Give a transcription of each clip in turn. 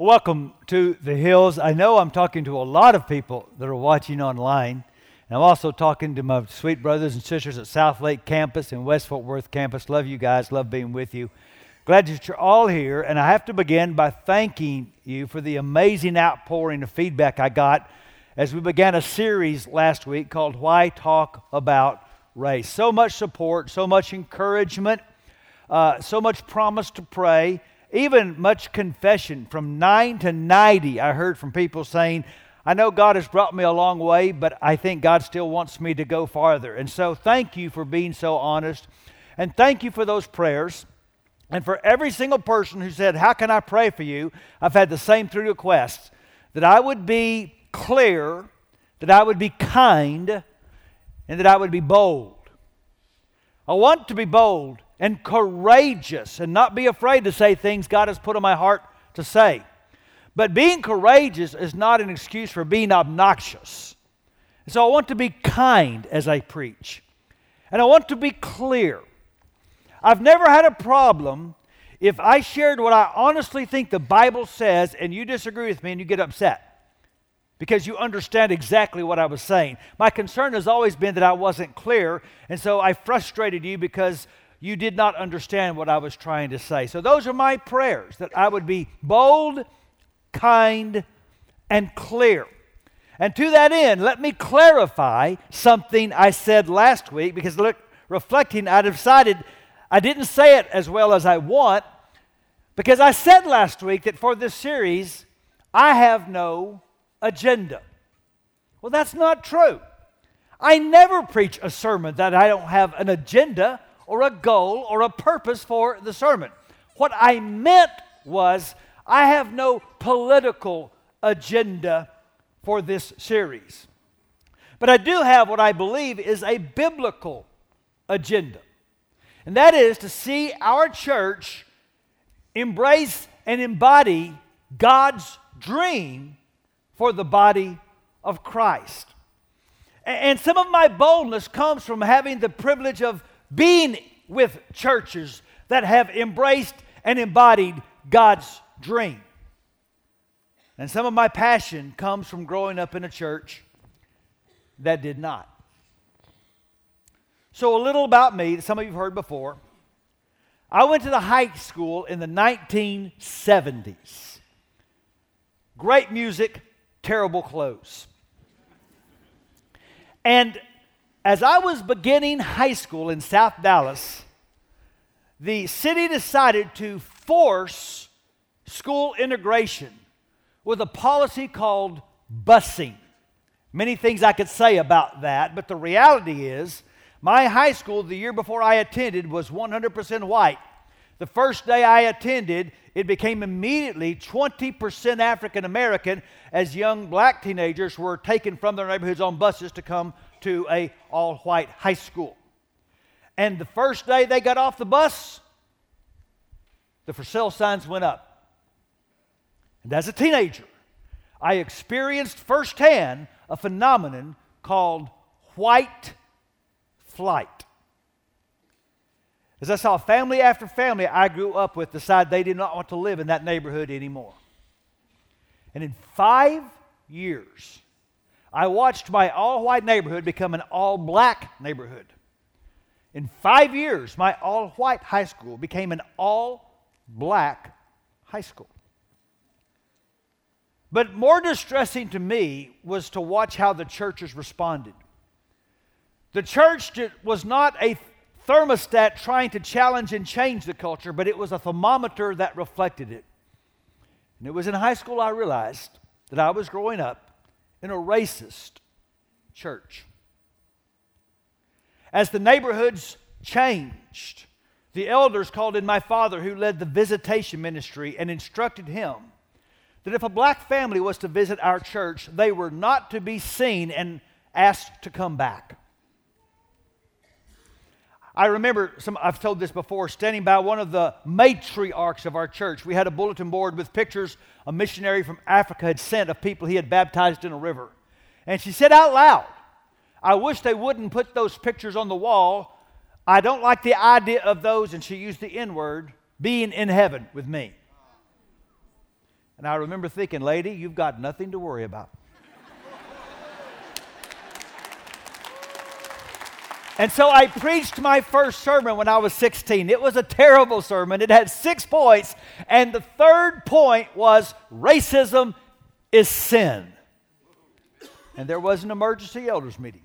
Welcome to the Hills. I know I'm talking to a lot of people that are watching online. And I'm also talking to my sweet brothers and sisters at South Lake campus and West Fort Worth campus. Love you guys, love being with you. Glad that you're all here. And I have to begin by thanking you for the amazing outpouring of feedback I got as we began a series last week called Why Talk About Race. So much support, so much encouragement, uh, so much promise to pray, even much confession. From 9 to 90, I heard from people saying, I know God has brought me a long way, but I think God still wants me to go farther. And so, thank you for being so honest. And thank you for those prayers. And for every single person who said, How can I pray for you? I've had the same three requests that I would be clear, that I would be kind, and that I would be bold. I want to be bold and courageous and not be afraid to say things God has put on my heart to say. But being courageous is not an excuse for being obnoxious. So I want to be kind as I preach. And I want to be clear. I've never had a problem if I shared what I honestly think the Bible says and you disagree with me and you get upset because you understand exactly what I was saying. My concern has always been that I wasn't clear, and so I frustrated you because you did not understand what I was trying to say. So those are my prayers that I would be bold kind, and clear. And to that end, let me clarify something I said last week because look, reflecting, I decided I didn't say it as well as I want because I said last week that for this series, I have no agenda. Well, that's not true. I never preach a sermon that I don't have an agenda or a goal or a purpose for the sermon. What I meant was I have no political agenda for this series. But I do have what I believe is a biblical agenda. And that is to see our church embrace and embody God's dream for the body of Christ. And some of my boldness comes from having the privilege of being with churches that have embraced and embodied God's dream. And some of my passion comes from growing up in a church that did not. So, a little about me that some of you have heard before. I went to the high school in the 1970s. Great music, terrible clothes. And as I was beginning high school in South Dallas, the city decided to force school integration with a policy called busing. Many things I could say about that, but the reality is, my high school the year before I attended was 100% white. The first day I attended, it became immediately 20% African American as young black teenagers were taken from their neighborhoods on buses to come to a all white high school. And the first day they got off the bus, the for sale signs went up. And as a teenager, I experienced firsthand a phenomenon called white flight. As I saw family after family I grew up with decide they did not want to live in that neighborhood anymore. And in five years, I watched my all white neighborhood become an all black neighborhood. In five years, my all white high school became an all black high school. But more distressing to me was to watch how the churches responded. The church was not a thermostat trying to challenge and change the culture, but it was a thermometer that reflected it. And it was in high school I realized that I was growing up in a racist church. As the neighborhoods changed, the elders called in my father, who led the visitation ministry, and instructed him that if a black family was to visit our church, they were not to be seen and asked to come back. I remember some, I've told this before, standing by one of the matriarchs of our church. We had a bulletin board with pictures a missionary from Africa had sent of people he had baptized in a river. And she said out loud, I wish they wouldn't put those pictures on the wall. I don't like the idea of those, and she used the N word, being in heaven with me. And I remember thinking, lady, you've got nothing to worry about. And so I preached my first sermon when I was 16. It was a terrible sermon. It had six points, and the third point was racism is sin. And there was an emergency elders meeting.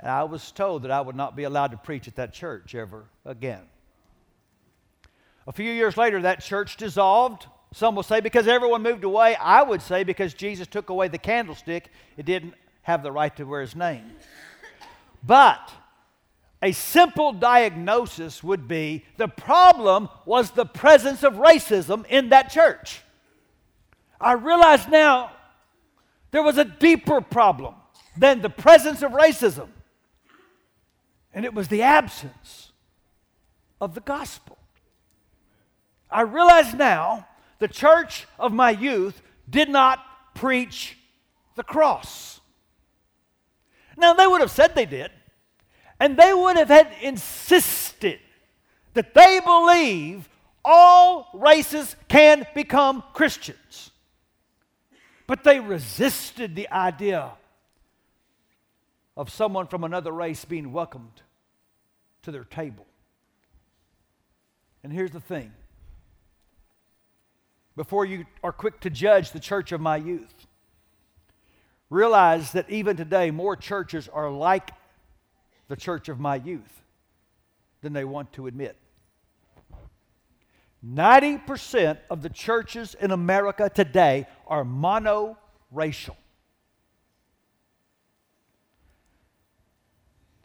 and I was told that I would not be allowed to preach at that church ever again. A few years later, that church dissolved. Some will say because everyone moved away. I would say because Jesus took away the candlestick, it didn't have the right to wear his name. But a simple diagnosis would be the problem was the presence of racism in that church. I realize now there was a deeper problem than the presence of racism, and it was the absence of the gospel. I realize now the church of my youth did not preach the cross. Now, they would have said they did, and they would have had insisted that they believe all races can become Christians. But they resisted the idea of someone from another race being welcomed to their table. And here's the thing before you are quick to judge the church of my youth, realize that even today, more churches are like the church of my youth than they want to admit. 90% of the churches in America today are monoracial.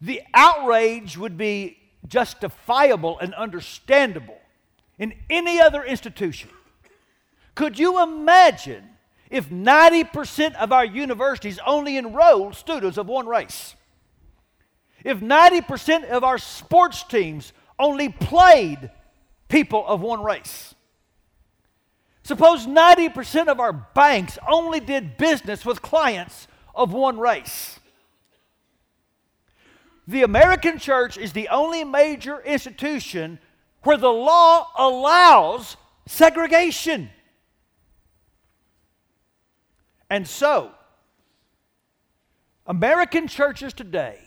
The outrage would be justifiable and understandable in any other institution. Could you imagine if 90% of our universities only enroll students of one race? If 90% of our sports teams only played people of one race? Suppose 90% of our banks only did business with clients of one race. The American church is the only major institution where the law allows segregation. And so, American churches today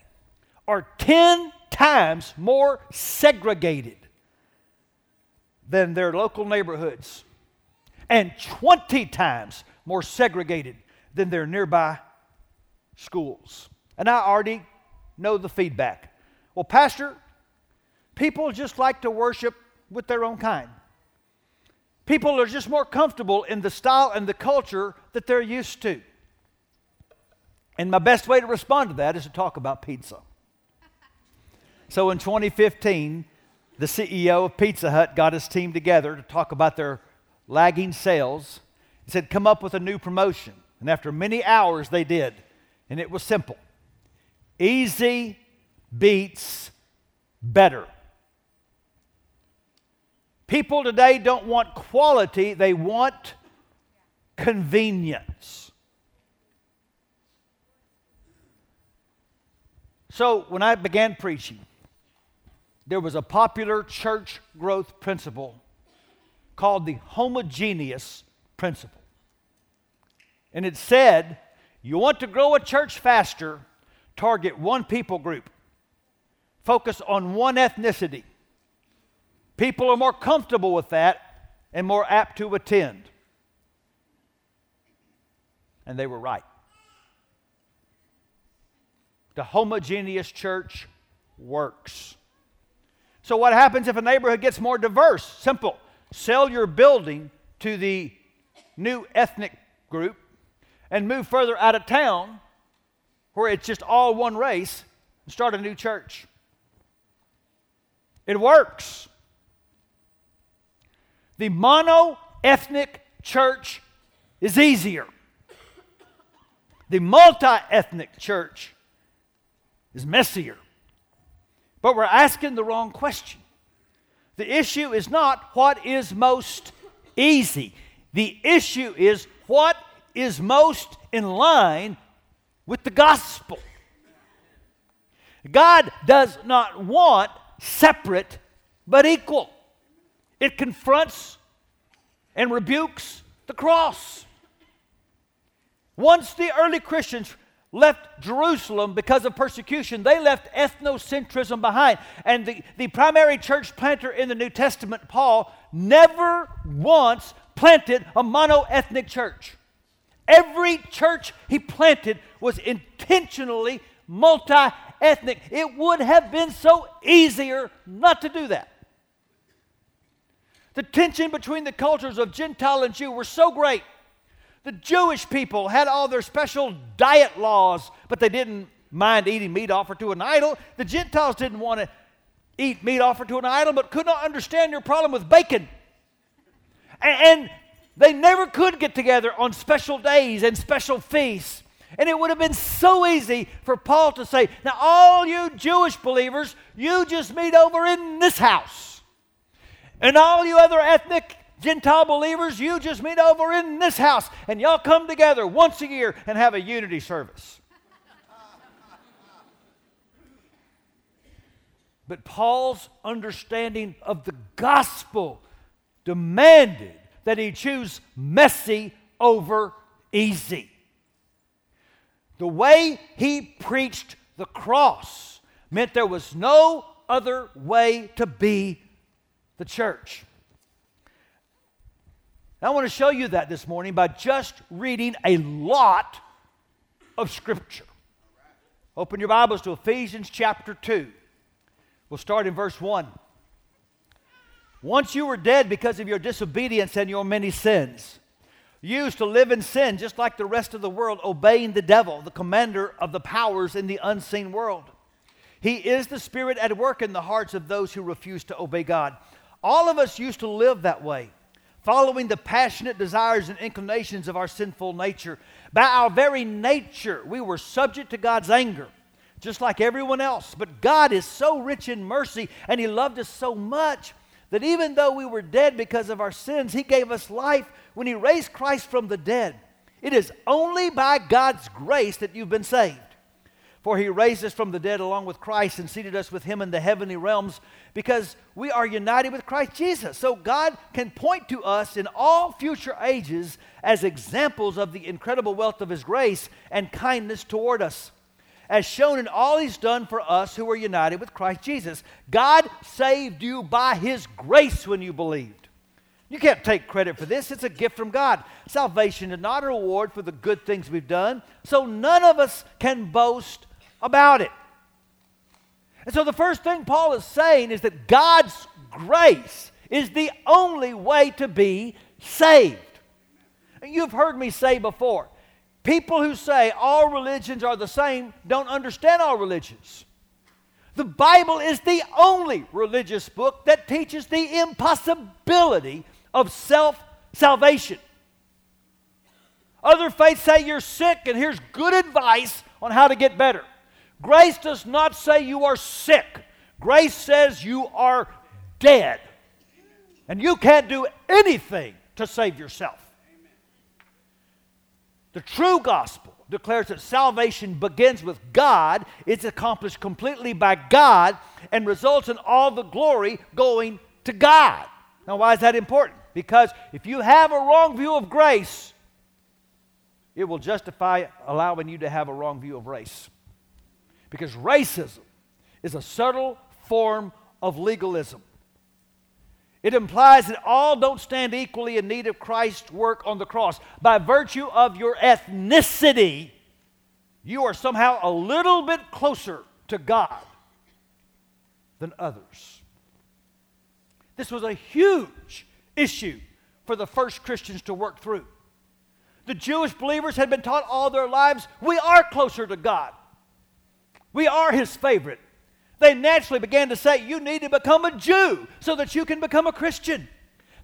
are 10 times more segregated than their local neighborhoods, and 20 times more segregated than their nearby schools. And I already know the feedback. Well, Pastor, people just like to worship with their own kind. People are just more comfortable in the style and the culture that they're used to. And my best way to respond to that is to talk about pizza. So in 2015, the CEO of Pizza Hut got his team together to talk about their lagging sales. He said, Come up with a new promotion. And after many hours, they did. And it was simple easy beats better. People today don't want quality, they want convenience. So, when I began preaching, there was a popular church growth principle called the homogeneous principle. And it said, you want to grow a church faster, target one people group, focus on one ethnicity People are more comfortable with that and more apt to attend. And they were right. The homogeneous church works. So, what happens if a neighborhood gets more diverse? Simple. Sell your building to the new ethnic group and move further out of town where it's just all one race and start a new church. It works. The mono ethnic church is easier. The multi ethnic church is messier. But we're asking the wrong question. The issue is not what is most easy, the issue is what is most in line with the gospel. God does not want separate but equal. It confronts and rebukes the cross. Once the early Christians left Jerusalem because of persecution, they left ethnocentrism behind. And the, the primary church planter in the New Testament, Paul, never once planted a mono ethnic church. Every church he planted was intentionally multi ethnic. It would have been so easier not to do that. The tension between the cultures of Gentile and Jew were so great. The Jewish people had all their special diet laws, but they didn't mind eating meat offered to an idol. The Gentiles didn't want to eat meat offered to an idol, but could not understand your problem with bacon. And, they never could get together on special days and special feasts. And it would have been so easy for Paul to say, Now, all you Jewish believers, you just meet over in this house. And all you other ethnic Gentile believers, you just meet over in this house. And y'all come together once a year and have a unity service. but Paul's understanding of the gospel demanded that he choose messy over easy. The way he preached the cross meant there was no other way to be the church. I want to show you that this morning by just reading a lot of Scripture. Open your Bibles to Ephesians chapter 2. We'll start in verse 1. Once you were dead because of your disobedience and your many sins. You used to live in sin just like the rest of the world, obeying the devil, the commander of the powers in the unseen world. He is the spirit at work in the hearts of those who refuse to obey God. All of us used to live that way, following the passionate desires and inclinations of our sinful nature. By our very nature, we were subject to God's anger, just like everyone else. But God is so rich in mercy, and He loved us so much that even though we were dead because of our sins, He gave us life when He raised Christ from the dead. It is only by God's grace that you've been saved. For He raised us from the dead along with Christ and seated us with Him in the heavenly realms because we are united with Christ Jesus. So God can point to us in all future ages as examples of the incredible wealth of His grace and kindness toward us as shown in all he's done for us who are united with Christ Jesus. God saved you by his grace when you believed. You can't take credit for this, it's a gift from God. Salvation is not a reward for the good things we've done, so none of us can boast about it. And so the first thing Paul is saying is that God's grace is the only way to be saved. You've heard me say before People who say all religions are the same don't understand all religions. The Bible is the only religious book that teaches the impossibility of self salvation. Other faiths say you're sick, and here's good advice on how to get better. Grace does not say you are sick, grace says you are dead. And you can't do anything to save yourself. The true gospel declares that salvation begins with God, it's accomplished completely by God, and results in all the glory going to God. Now, why is that important? Because if you have a wrong view of grace, it will justify allowing you to have a wrong view of race. Because racism is a subtle form of legalism. It implies that all don't stand equally in need of Christ's work on the cross. By virtue of your ethnicity, you are somehow a little bit closer to God than others. This was a huge issue for the first Christians to work through. The Jewish believers had been taught all their lives we are closer to God, we are His favorite they naturally began to say, You need to become a Jew so that you can become a Christian.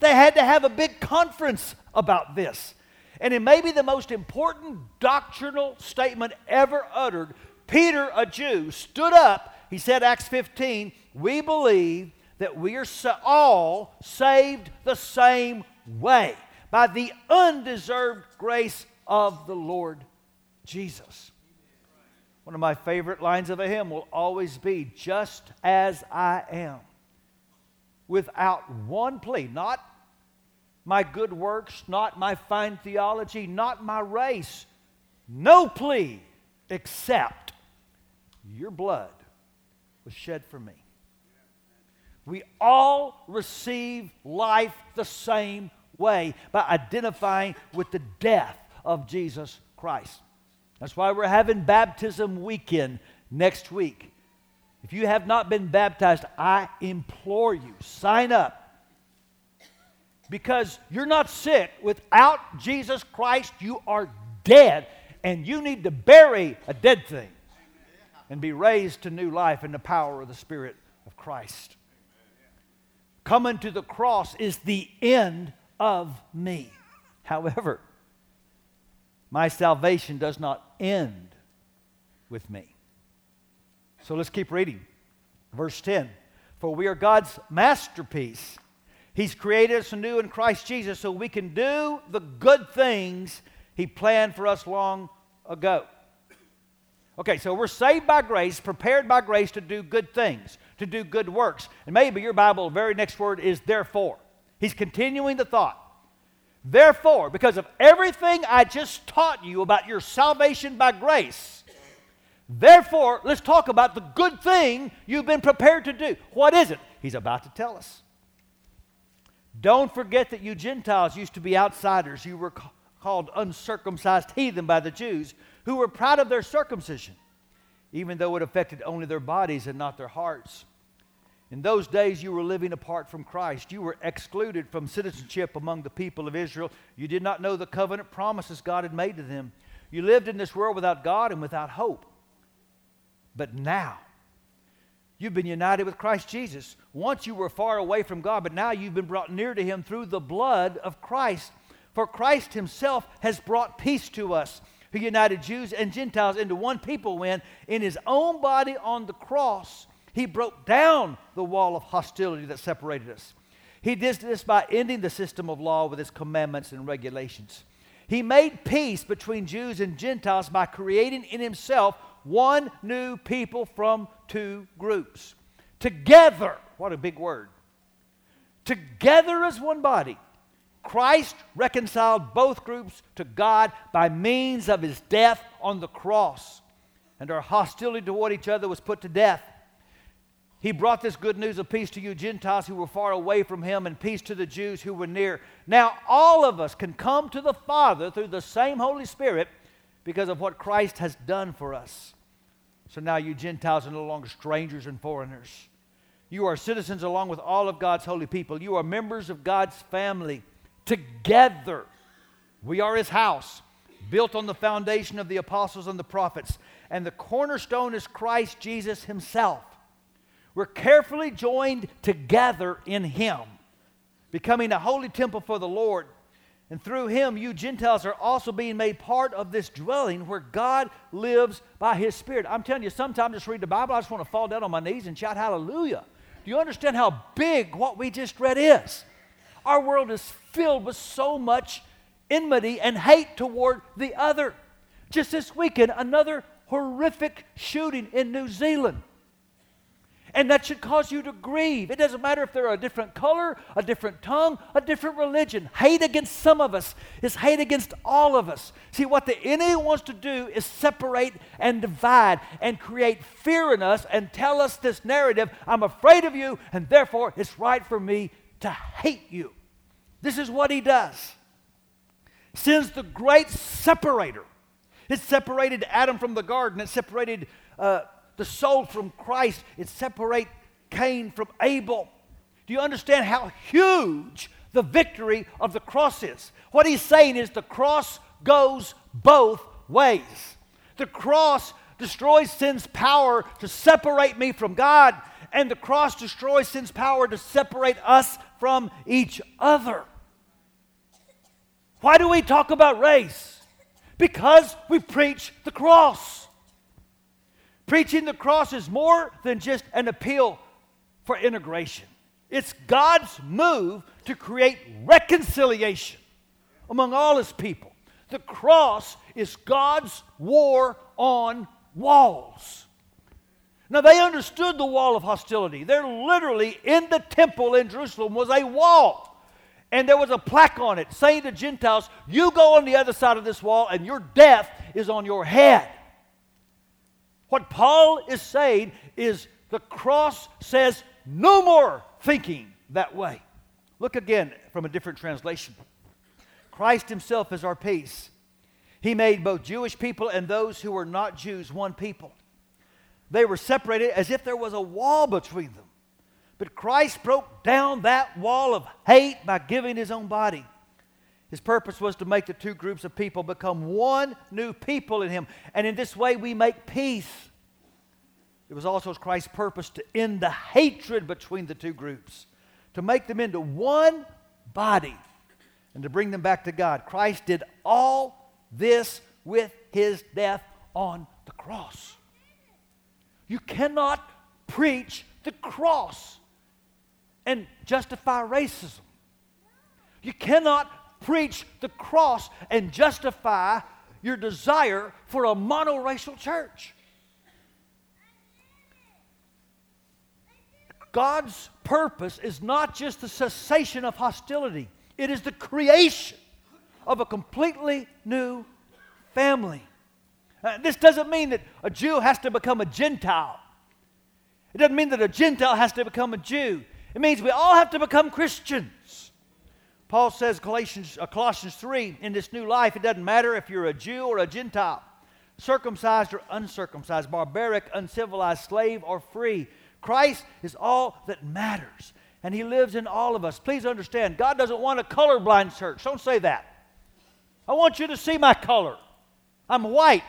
They had to have a big conference about this. And it may be the most important doctrinal statement ever uttered. Peter, a Jew, stood up. He said, Acts 15, we believe that we are all saved the same way by the undeserved grace of the Lord Jesus. One of my favorite lines of a hymn will always be just as I am. Without one plea, not my good works, not my fine theology, not my race. No plea except your blood was shed for me. We all receive life the same way by identifying with the death of Jesus Christ. That's why we're having baptism weekend next week. If you have not been baptized, I implore you, sign up. Because you're not sick. Without Jesus Christ, you are dead. And you need to bury a dead thing and be raised to new life in the power of the Spirit of Christ. Coming to the cross is the end of me. However, my salvation does not end with me. So let's keep reading. Verse 10 For we are God's masterpiece. He's created us anew in Christ Jesus so we can do the good things He planned for us long ago. Okay, so we're saved by grace, prepared by grace to do good things, to do good works. And maybe your Bible, the very next word is therefore. He's continuing the thought. Therefore, because of everything I just taught you about your salvation by grace, therefore, let's talk about the good thing you've been prepared to do. What is it? He's about to tell us. Don't forget that you Gentiles used to be outsiders. You were called uncircumcised heathen by the Jews who were proud of their circumcision, even though it affected only their bodies and not their hearts. In those days, you were living apart from Christ. You were excluded from citizenship among the people of Israel. You did not know the covenant promises God had made to them. You lived in this world without God and without hope. But now, you've been united with Christ Jesus. Once you were far away from God, but now you've been brought near to Him through the blood of Christ. For Christ Himself has brought peace to us who united Jews and Gentiles into one people when, in his own body on the cross, he broke down the wall of hostility that separated us. He did this by ending the system of law with its commandments and regulations. He made peace between Jews and Gentiles by creating in himself one new people from two groups. Together, what a big word. Together as one body Christ reconciled both groups to God by means of his death on the cross, and our hostility toward each other was put to death. He brought this good news of peace to you Gentiles who were far away from him, and peace to the Jews who were near. Now, all of us can come to the Father through the same Holy Spirit because of what Christ has done for us. So now you Gentiles are no longer strangers and foreigners. You are citizens along with all of God's holy people. You are members of God's family together. We are his house, built on the foundation of the apostles and the prophets, and the cornerstone is Christ Jesus himself. We're carefully joined together in him, becoming a holy temple for the Lord. And through him, you Gentiles are also being made part of this dwelling where God lives by his Spirit. I'm telling you, sometimes just read the Bible, I just want to fall down on my knees and shout hallelujah. Do you understand how big what we just read is? Our world is filled with so much enmity and hate toward the other. Just this weekend, another horrific shooting in New Zealand. And that should cause you to grieve. It doesn't matter if they're a different color, a different tongue, a different religion. Hate against some of us is hate against all of us. See, what the enemy wants to do is separate and divide and create fear in us and tell us this narrative I'm afraid of you, and therefore it's right for me to hate you. This is what he does. Sin's the great separator. It separated Adam from the garden. It separated uh, the soul from Christ. It separated Cain from Abel. Do you understand how huge the victory of the cross is? What he's saying is the cross goes both ways. The cross destroys sin's power to separate me from God, and the cross destroys sin's power to separate us from each other. Why do we talk about race? Because we preach the cross. Preaching the cross is more than just an appeal for integration, it's God's move to create reconciliation among all his people. The cross is God's war on walls. Now, they understood the wall of hostility. They're literally in the temple in Jerusalem was a wall And there was a plaque on it saying to Gentiles, You go on the other side of this wall, and your death is on your head. What Paul is saying is the cross says, No more thinking that way. Look again from a different translation. Christ himself is our peace. He made both Jewish people and those who were not Jews one people. They were separated as if there was a wall between them. But Christ broke down that wall of hate by giving his own body. His purpose was to make the two groups of people become one new people in him. And in this way, we make peace. It was also Christ's purpose to end the hatred between the two groups, to make them into one body, and to bring them back to God. Christ did all this with his death on the cross. You cannot preach the cross and justify racism. You cannot preach the cross and justify your desire for a monoracial church. God's purpose is not just the cessation of hostility, it is the creation of a completely new family. Uh, this doesn't mean that a Jew has to become a Gentile. It doesn't mean that a Gentile has to become a Jew. It means we all have to become Christians. Paul says Colossians, uh, Colossians 3 in this new life, it doesn't matter if you're a Jew or a Gentile, circumcised or uncircumcised, barbaric, uncivilized, slave or free. Christ is all that matters, and He lives in all of us. Please understand, God doesn't want a colorblind church. Don't say that. I want you to see my color. I'm white.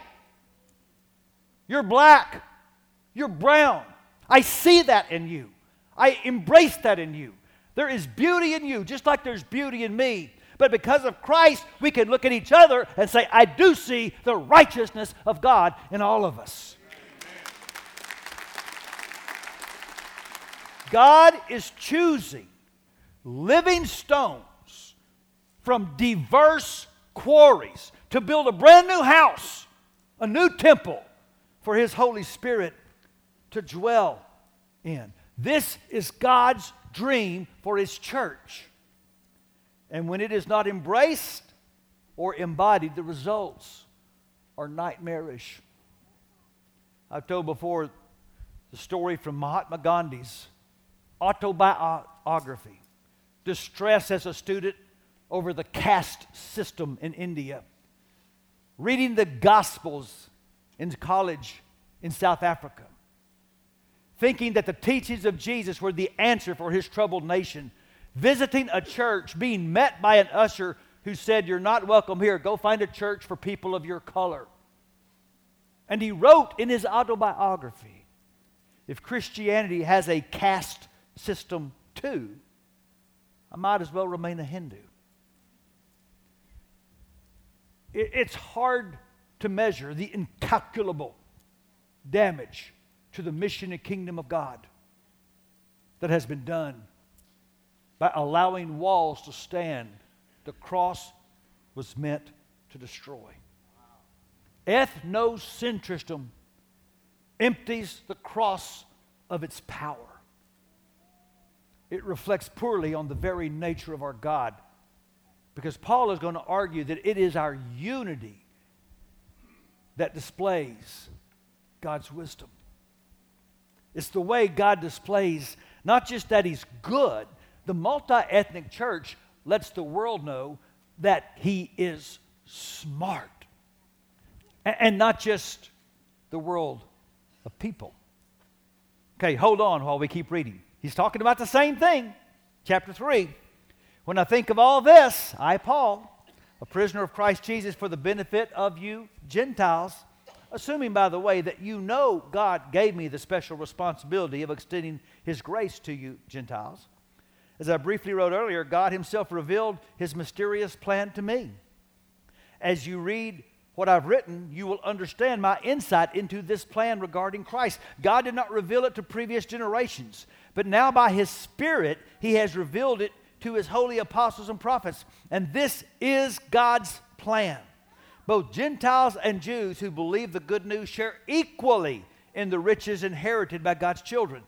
You're black. You're brown. I see that in you. I embrace that in you. There is beauty in you, just like there's beauty in me. But because of Christ, we can look at each other and say, I do see the righteousness of God in all of us. God is choosing living stones from diverse quarries to build a brand new house, a new temple for His Holy Spirit to dwell in. This is God's dream for His church. And when it is not embraced or embodied, the results are nightmarish. I've told before the story from Mahatma Gandhi's autobiography, Distress as a Student over the caste system in India reading the Gospels in college in South Africa, thinking that the teachings of Jesus were the answer for his troubled nation, visiting a church, being met by an usher who said, You're not welcome here. Go find a church for people of your color. And he wrote in his autobiography if Christianity has a caste system too, I might as well remain a Hindu. it's hard to measure the incalculable damage to the mission and kingdom of God that has been done by allowing walls to stand the cross was meant to destroy. Ethnocentrism empties the cross of its power. It reflects poorly on the very nature of our God because Paul is going to argue that it is our unity that displays God's wisdom. It's the way God displays not just that He's good, the multi ethnic church lets the world know that He is smart. And not just the world of people. Okay, hold on while we keep reading. He's talking about the same thing. Chapter 3, when I think of all this, I, Paul, a prisoner of Christ Jesus for the benefit of you Gentiles, assuming, by the way, that you know God gave me the special responsibility of extending His grace to you Gentiles. As I briefly wrote earlier, God Himself revealed His mysterious plan to me. As you read what I've written, you will understand my insight into this plan regarding Christ. God did not reveal it to previous generations, but now by His Spirit, He has revealed it to his holy apostles and prophets. And this is God's plan. Both Gentiles and Jews who believe the good news share equally in the riches inherited by God's children.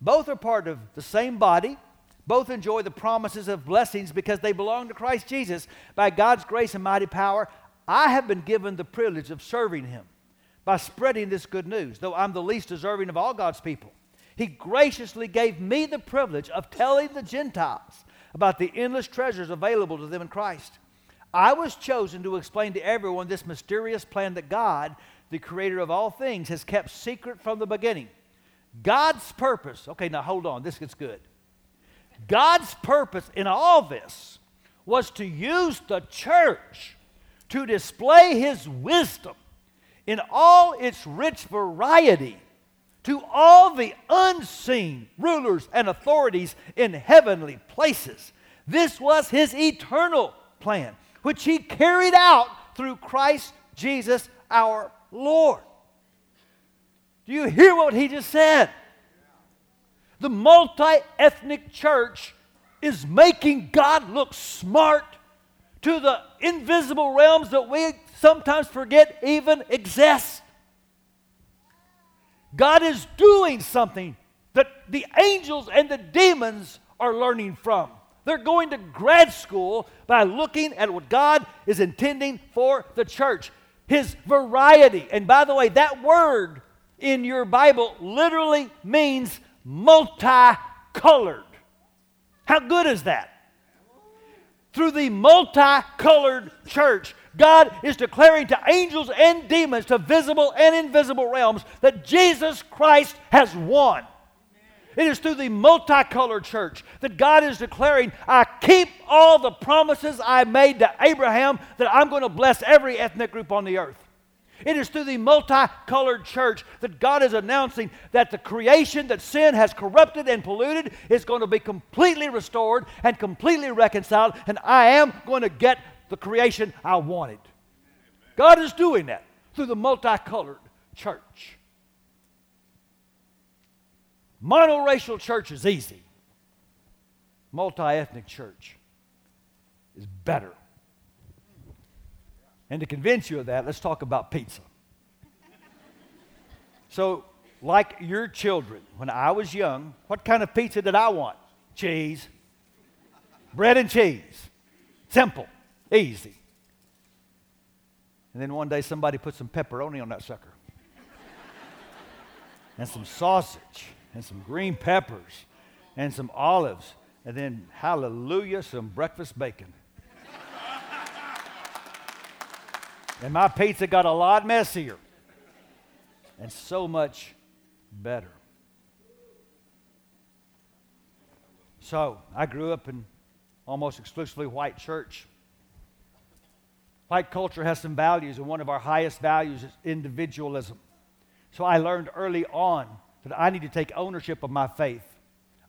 Both are part of the same body, Both enjoy the promises of blessings because they belong to Christ Jesus. By God's grace and mighty power, I have been given the privilege of serving Him by spreading this good news, though I'm the least deserving of all God's people. He graciously gave me the privilege of telling the Gentiles about the endless treasures available to them in Christ. I was chosen to explain to everyone this mysterious plan that God, the creator of all things, has kept secret from the beginning. God's purpose, okay, now hold on, this gets good. God's purpose in all this was to use the church to display his wisdom in all its rich variety to all the unseen rulers and authorities in heavenly places. This was his eternal plan, which he carried out through Christ Jesus our Lord. Do you hear what he just said? The multi ethnic church is making God look smart to the invisible realms that we sometimes forget even exist. God is doing something that the angels and the demons are learning from. They're going to grad school by looking at what God is intending for the church. His variety. And by the way, that word in your Bible literally means multicolored. How good is that? Through the multicolored church, God is declaring to angels and demons, to visible and invisible realms, that Jesus Christ has won. It is through the multicolored church that God is declaring, I keep all the promises I made to Abraham that I'm going to bless every ethnic group on the earth. It is through the multicolored church that God is announcing that the creation that sin has corrupted and polluted is going to be completely restored and completely reconciled, and I am going to get the creation I wanted. God is doing that through the multicolored church. Monoracial church is easy. Multi ethnic church is better. And to convince you of that, let's talk about pizza. So, like your children, when I was young, what kind of pizza did I want? Cheese. Bread and cheese. Simple, easy. And then one day somebody put some pepperoni on that sucker. and some sausage, and some green peppers, and some olives, and then, hallelujah, some breakfast bacon. And my pizza got a lot messier and so much better. So I grew up in almost exclusively white church. White culture has some values, and one of our highest values is individualism. So I learned early on that I need to take ownership of my faith.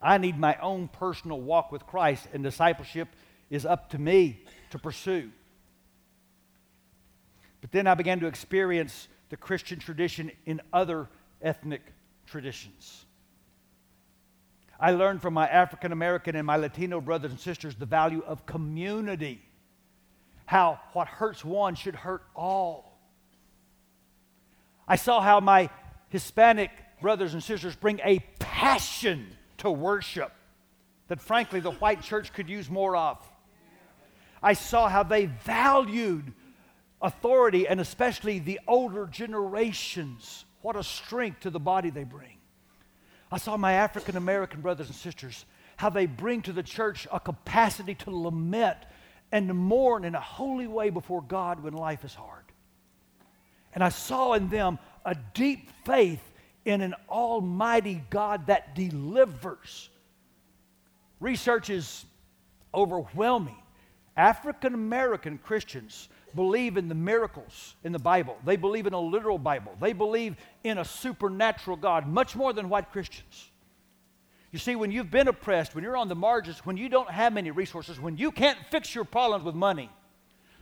I need my own personal walk with Christ, and discipleship is up to me to pursue. But then I began to experience the Christian tradition in other ethnic traditions. I learned from my African American and my Latino brothers and sisters the value of community, how what hurts one should hurt all. I saw how my Hispanic brothers and sisters bring a passion to worship that, frankly, the white church could use more of. I saw how they valued authority and especially the older generations. What a strength to the body they bring. I saw my African American brothers and sisters, how they bring to the church a capacity to lament and to mourn in a holy way before God when life is hard. And I saw in them a deep faith in an almighty God that delivers. Research is overwhelming. African American Christians believe in the miracles in the Bible. They believe in a literal Bible. They believe in a supernatural God, much more than white Christians. You see, when you've been oppressed, when you're on the margins, when you don't have many resources, when you can't fix your problems with money,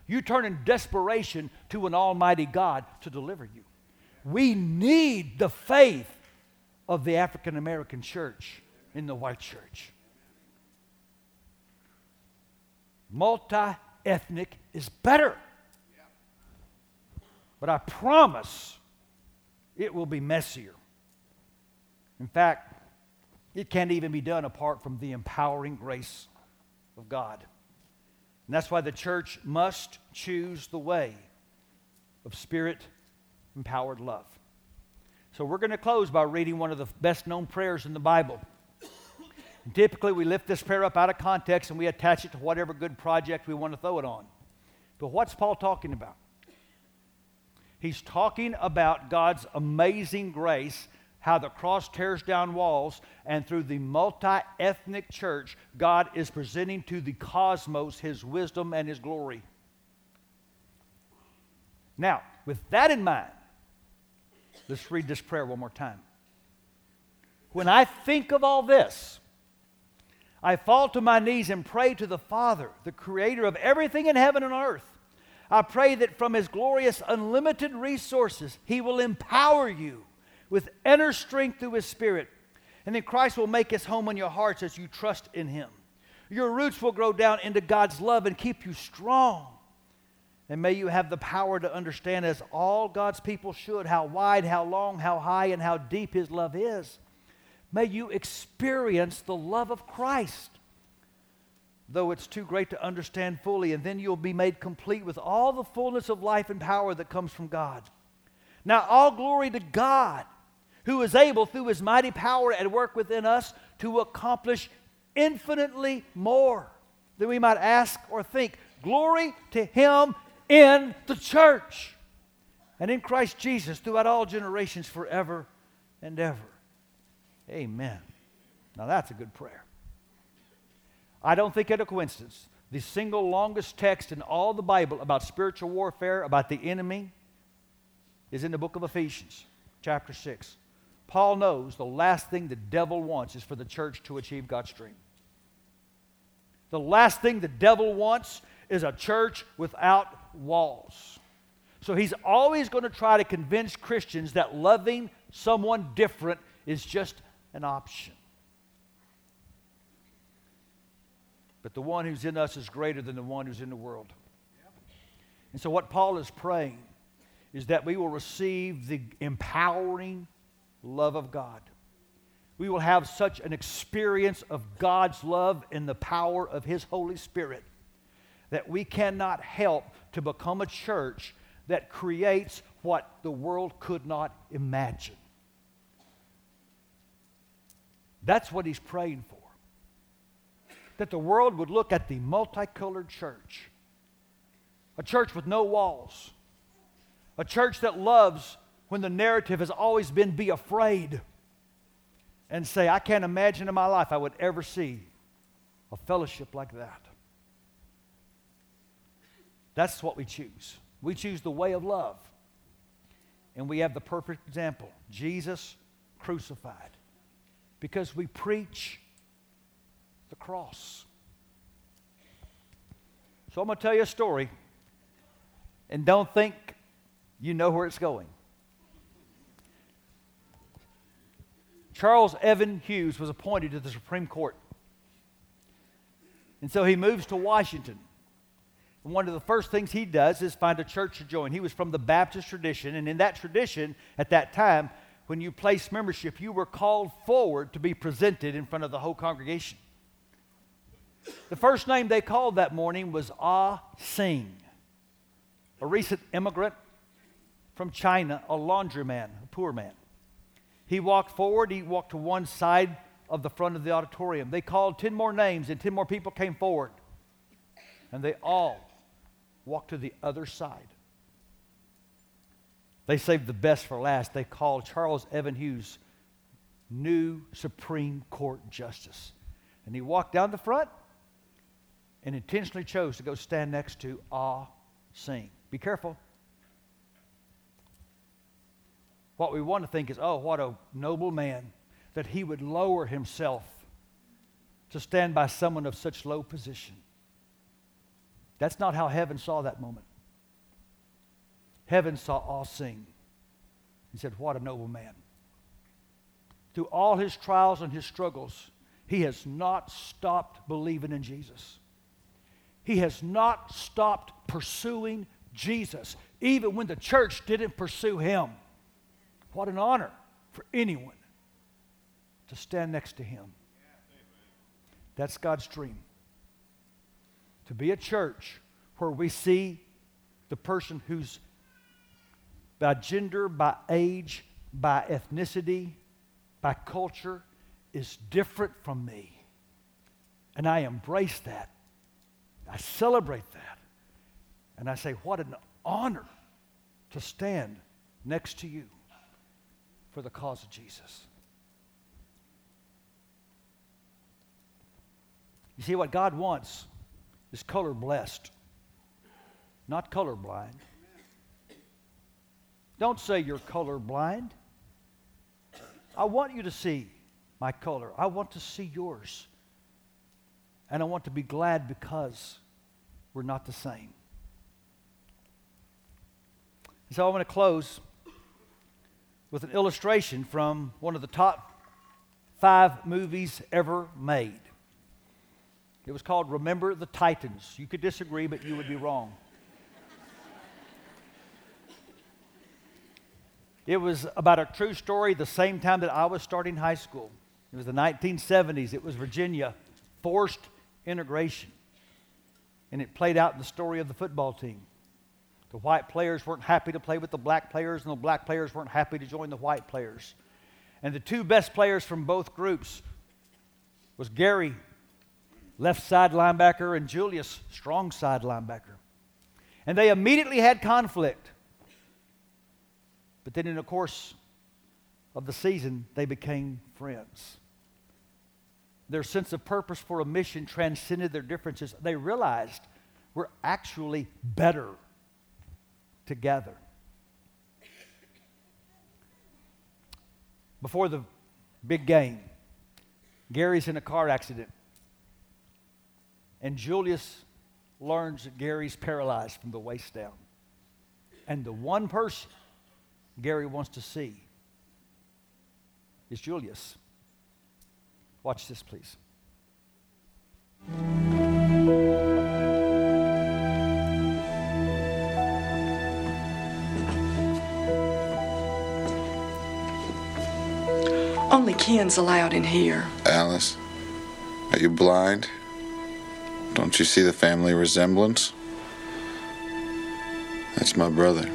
you turn in desperation to an almighty God to deliver you. We need the faith of the African American church in the white church. Multi ethnic is better. But I promise it will be messier. In fact, It can't even be done apart from the empowering grace of God. And that's why the church must choose the way of spirit empowered love. So we're going to close by reading one of the best known prayers in the Bible. Typically, we lift this prayer up out of context and we attach it to whatever good project we want to throw it on. But what's Paul talking about? He's talking about God's amazing grace, how the cross tears down walls, and through the multi ethnic church, God is presenting to the cosmos his wisdom and his glory. Now, with that in mind, let's read this prayer one more time. When I think of all this, I fall to my knees and pray to the Father, the creator of everything in heaven and earth. I pray that from his glorious, unlimited resources, he will empower you with inner strength through his Spirit. And then Christ will make his home in your hearts as you trust in him. Your roots will grow down into God's love and keep you strong. And may you have the power to understand, as all God's people should, how wide, how long, how high, and how deep his love is. May you experience the love of Christ, though it's too great to understand fully, and then you'll be made complete with all the fullness of life and power that comes from God. Now, all glory to God, who is able, through his mighty power at work within us, to accomplish infinitely more than we might ask or think. Glory to him in the church and in Christ Jesus throughout all generations, forever and ever. Amen. Now that's a good prayer. I don't think it a coincidence. The single longest text in all the Bible about spiritual warfare, about the enemy, is in the book of Ephesians, chapter 6. Paul knows the last thing the devil wants is for the church to achieve God's dream. The last thing the devil wants is a church without walls. So he's always going to try to convince Christians that loving someone different is just an option. But the one who's in us is greater than the one who's in the world. And so, what Paul is praying is that we will receive the empowering love of God. We will have such an experience of God's love and the power of His Holy Spirit that we cannot help to become a church that creates what the world could not imagine. That's what he's praying for. That the world would look at the multicolored church, a church with no walls, a church that loves when the narrative has always been be afraid, and say, I can't imagine in my life I would ever see a fellowship like that. That's what we choose. We choose the way of love. And we have the perfect example Jesus crucified because we preach the cross. So I'm going to tell you a story, and don't think you know where it's going. Charles Evan Hughes was appointed to the Supreme Court. And so he moves to Washington. One of the first things he does is find a church to join. He was from the Baptist tradition, and in that tradition, at that time, when you placed membership, you were called forward to be presented in front of the whole congregation. The first name they called that morning was Ah Sing, a recent immigrant from China, a laundryman, a poor man. He walked forward, he walked to one side of the front of the auditorium. They called 10 more names, and 10 more people came forward. And they all walked to the other side. They saved the best for last. They called Charles Evan Hughes new Supreme Court Justice. And he walked down the front and intentionally chose to go stand next to Ah Sing. Be careful. What we want to think is, oh, what a noble man that he would lower himself to stand by someone of such low position. That's not how heaven saw that moment. Heaven saw all sing. He said, What a noble man. Through all his trials and his struggles, he has not stopped believing in Jesus. He has not stopped pursuing Jesus, even when the church didn't pursue him. What an honor for anyone to stand next to him. That's God's dream. To be a church where we see the person who's by gender, by age, by ethnicity, by culture is different from me. And I embrace that. I celebrate that. And I say, what an honor to stand next to you for the cause of Jesus. You see, what God wants is color blessed, not color blind. Don't say you're color blind. I want you to see my color. I want to see yours. And I want to be glad because we're not the same. So I want to close with an illustration from one of the top five movies ever made. It was called Remember the Titans. You could disagree, but you would be wrong. It was about a true story the same time that I was starting high school. It was the 1970s. It was Virginia, forced integration. And it played out in the story of the football team. The white players weren't happy to play with the black players, and the black players weren't happy to join the white players. And the two best players from both groups was Gary, left side linebacker, and Julius, strong side linebacker. And they immediately had conflict. But then, in the course of the season, they became friends. Their sense of purpose for a mission transcended their differences. They realized we're actually better together. Before the big game, Gary's in a car accident. And Julius learns that Gary's paralyzed from the waist down. And the one person Gary wants to see is Julius. Watch this, please. Only Ken's allowed in here. Alice, are you blind? Don't you see the family resemblance? That's my brother.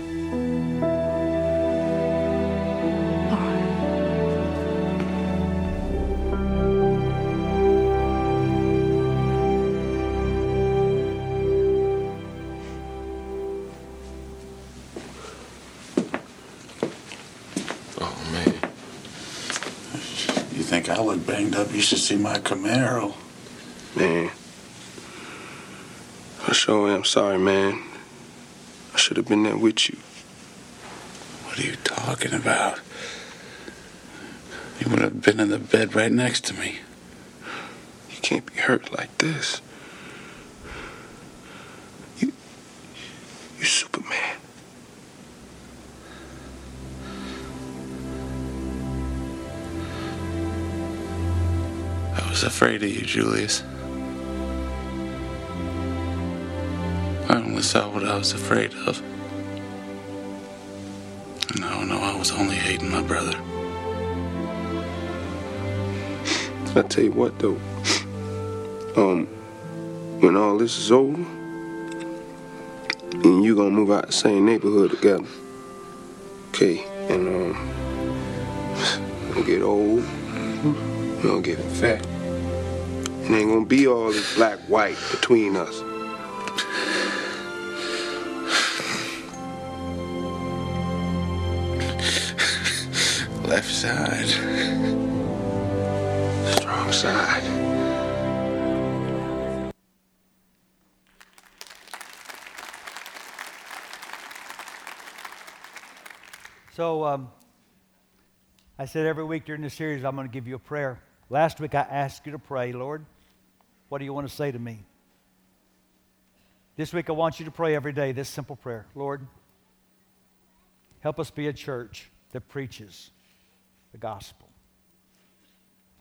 Oh, you think I look banged up, you should see my Camaro. Man, I sure am sorry, man. I should have been there with you. What are you talking about? You would have been in the bed right next to me. You can't be hurt like this. You, you Superman. I was afraid of you, Julius. I only saw what I was afraid of. No, no, I was only hating my brother. I tell you what, though. Um, when all this is over, and you gonna move out the same neighborhood together, okay? And um, we get old, we gonna get fat. And ain't gonna be all this black white between us. Side. Strong side. So um, I said every week during the series, I'm going to give you a prayer. Last week I asked you to pray, Lord, what do you want to say to me? This week, I want you to pray every day this simple prayer Lord, help us be a church that preaches the gospel,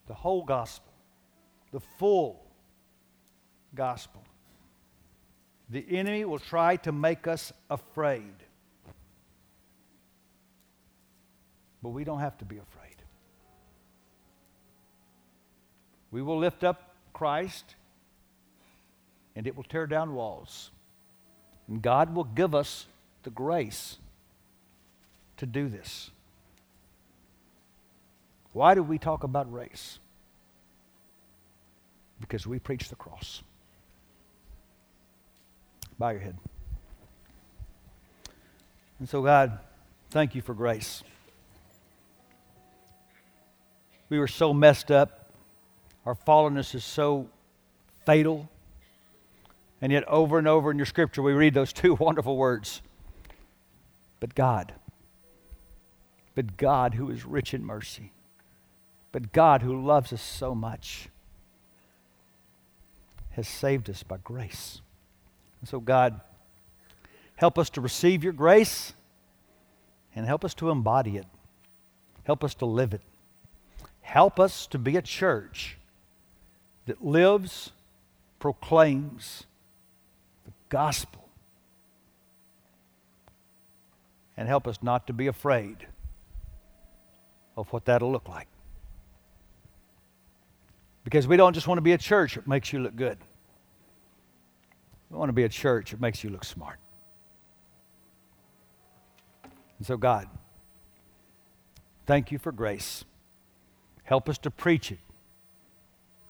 the whole gospel, the full gospel. The enemy will try to make us afraid, but we don't have to be afraid. We will lift up Christ, and it will tear down walls. And God will give us the grace to do this. Why do we talk about race? Because we preach the cross. Bow your head. And so, God, thank you for grace. We were so messed up. Our fallenness is so fatal. And yet, over and over in your scripture, we read those two wonderful words. But God, but God who is rich in mercy, but God who loves us so much has saved us by grace. And so, God, help us to receive your grace and help us to embody it. Help us to live it. Help us to be a church that lives, proclaims the gospel. And help us not to be afraid of what that'll look like. Because we don't just want to be a church that makes you look good. We want to be a church that makes you look smart. And so, God, thank you for grace. Help us to preach it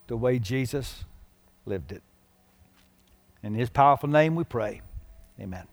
the way Jesus lived it. In his powerful name we pray. Amen.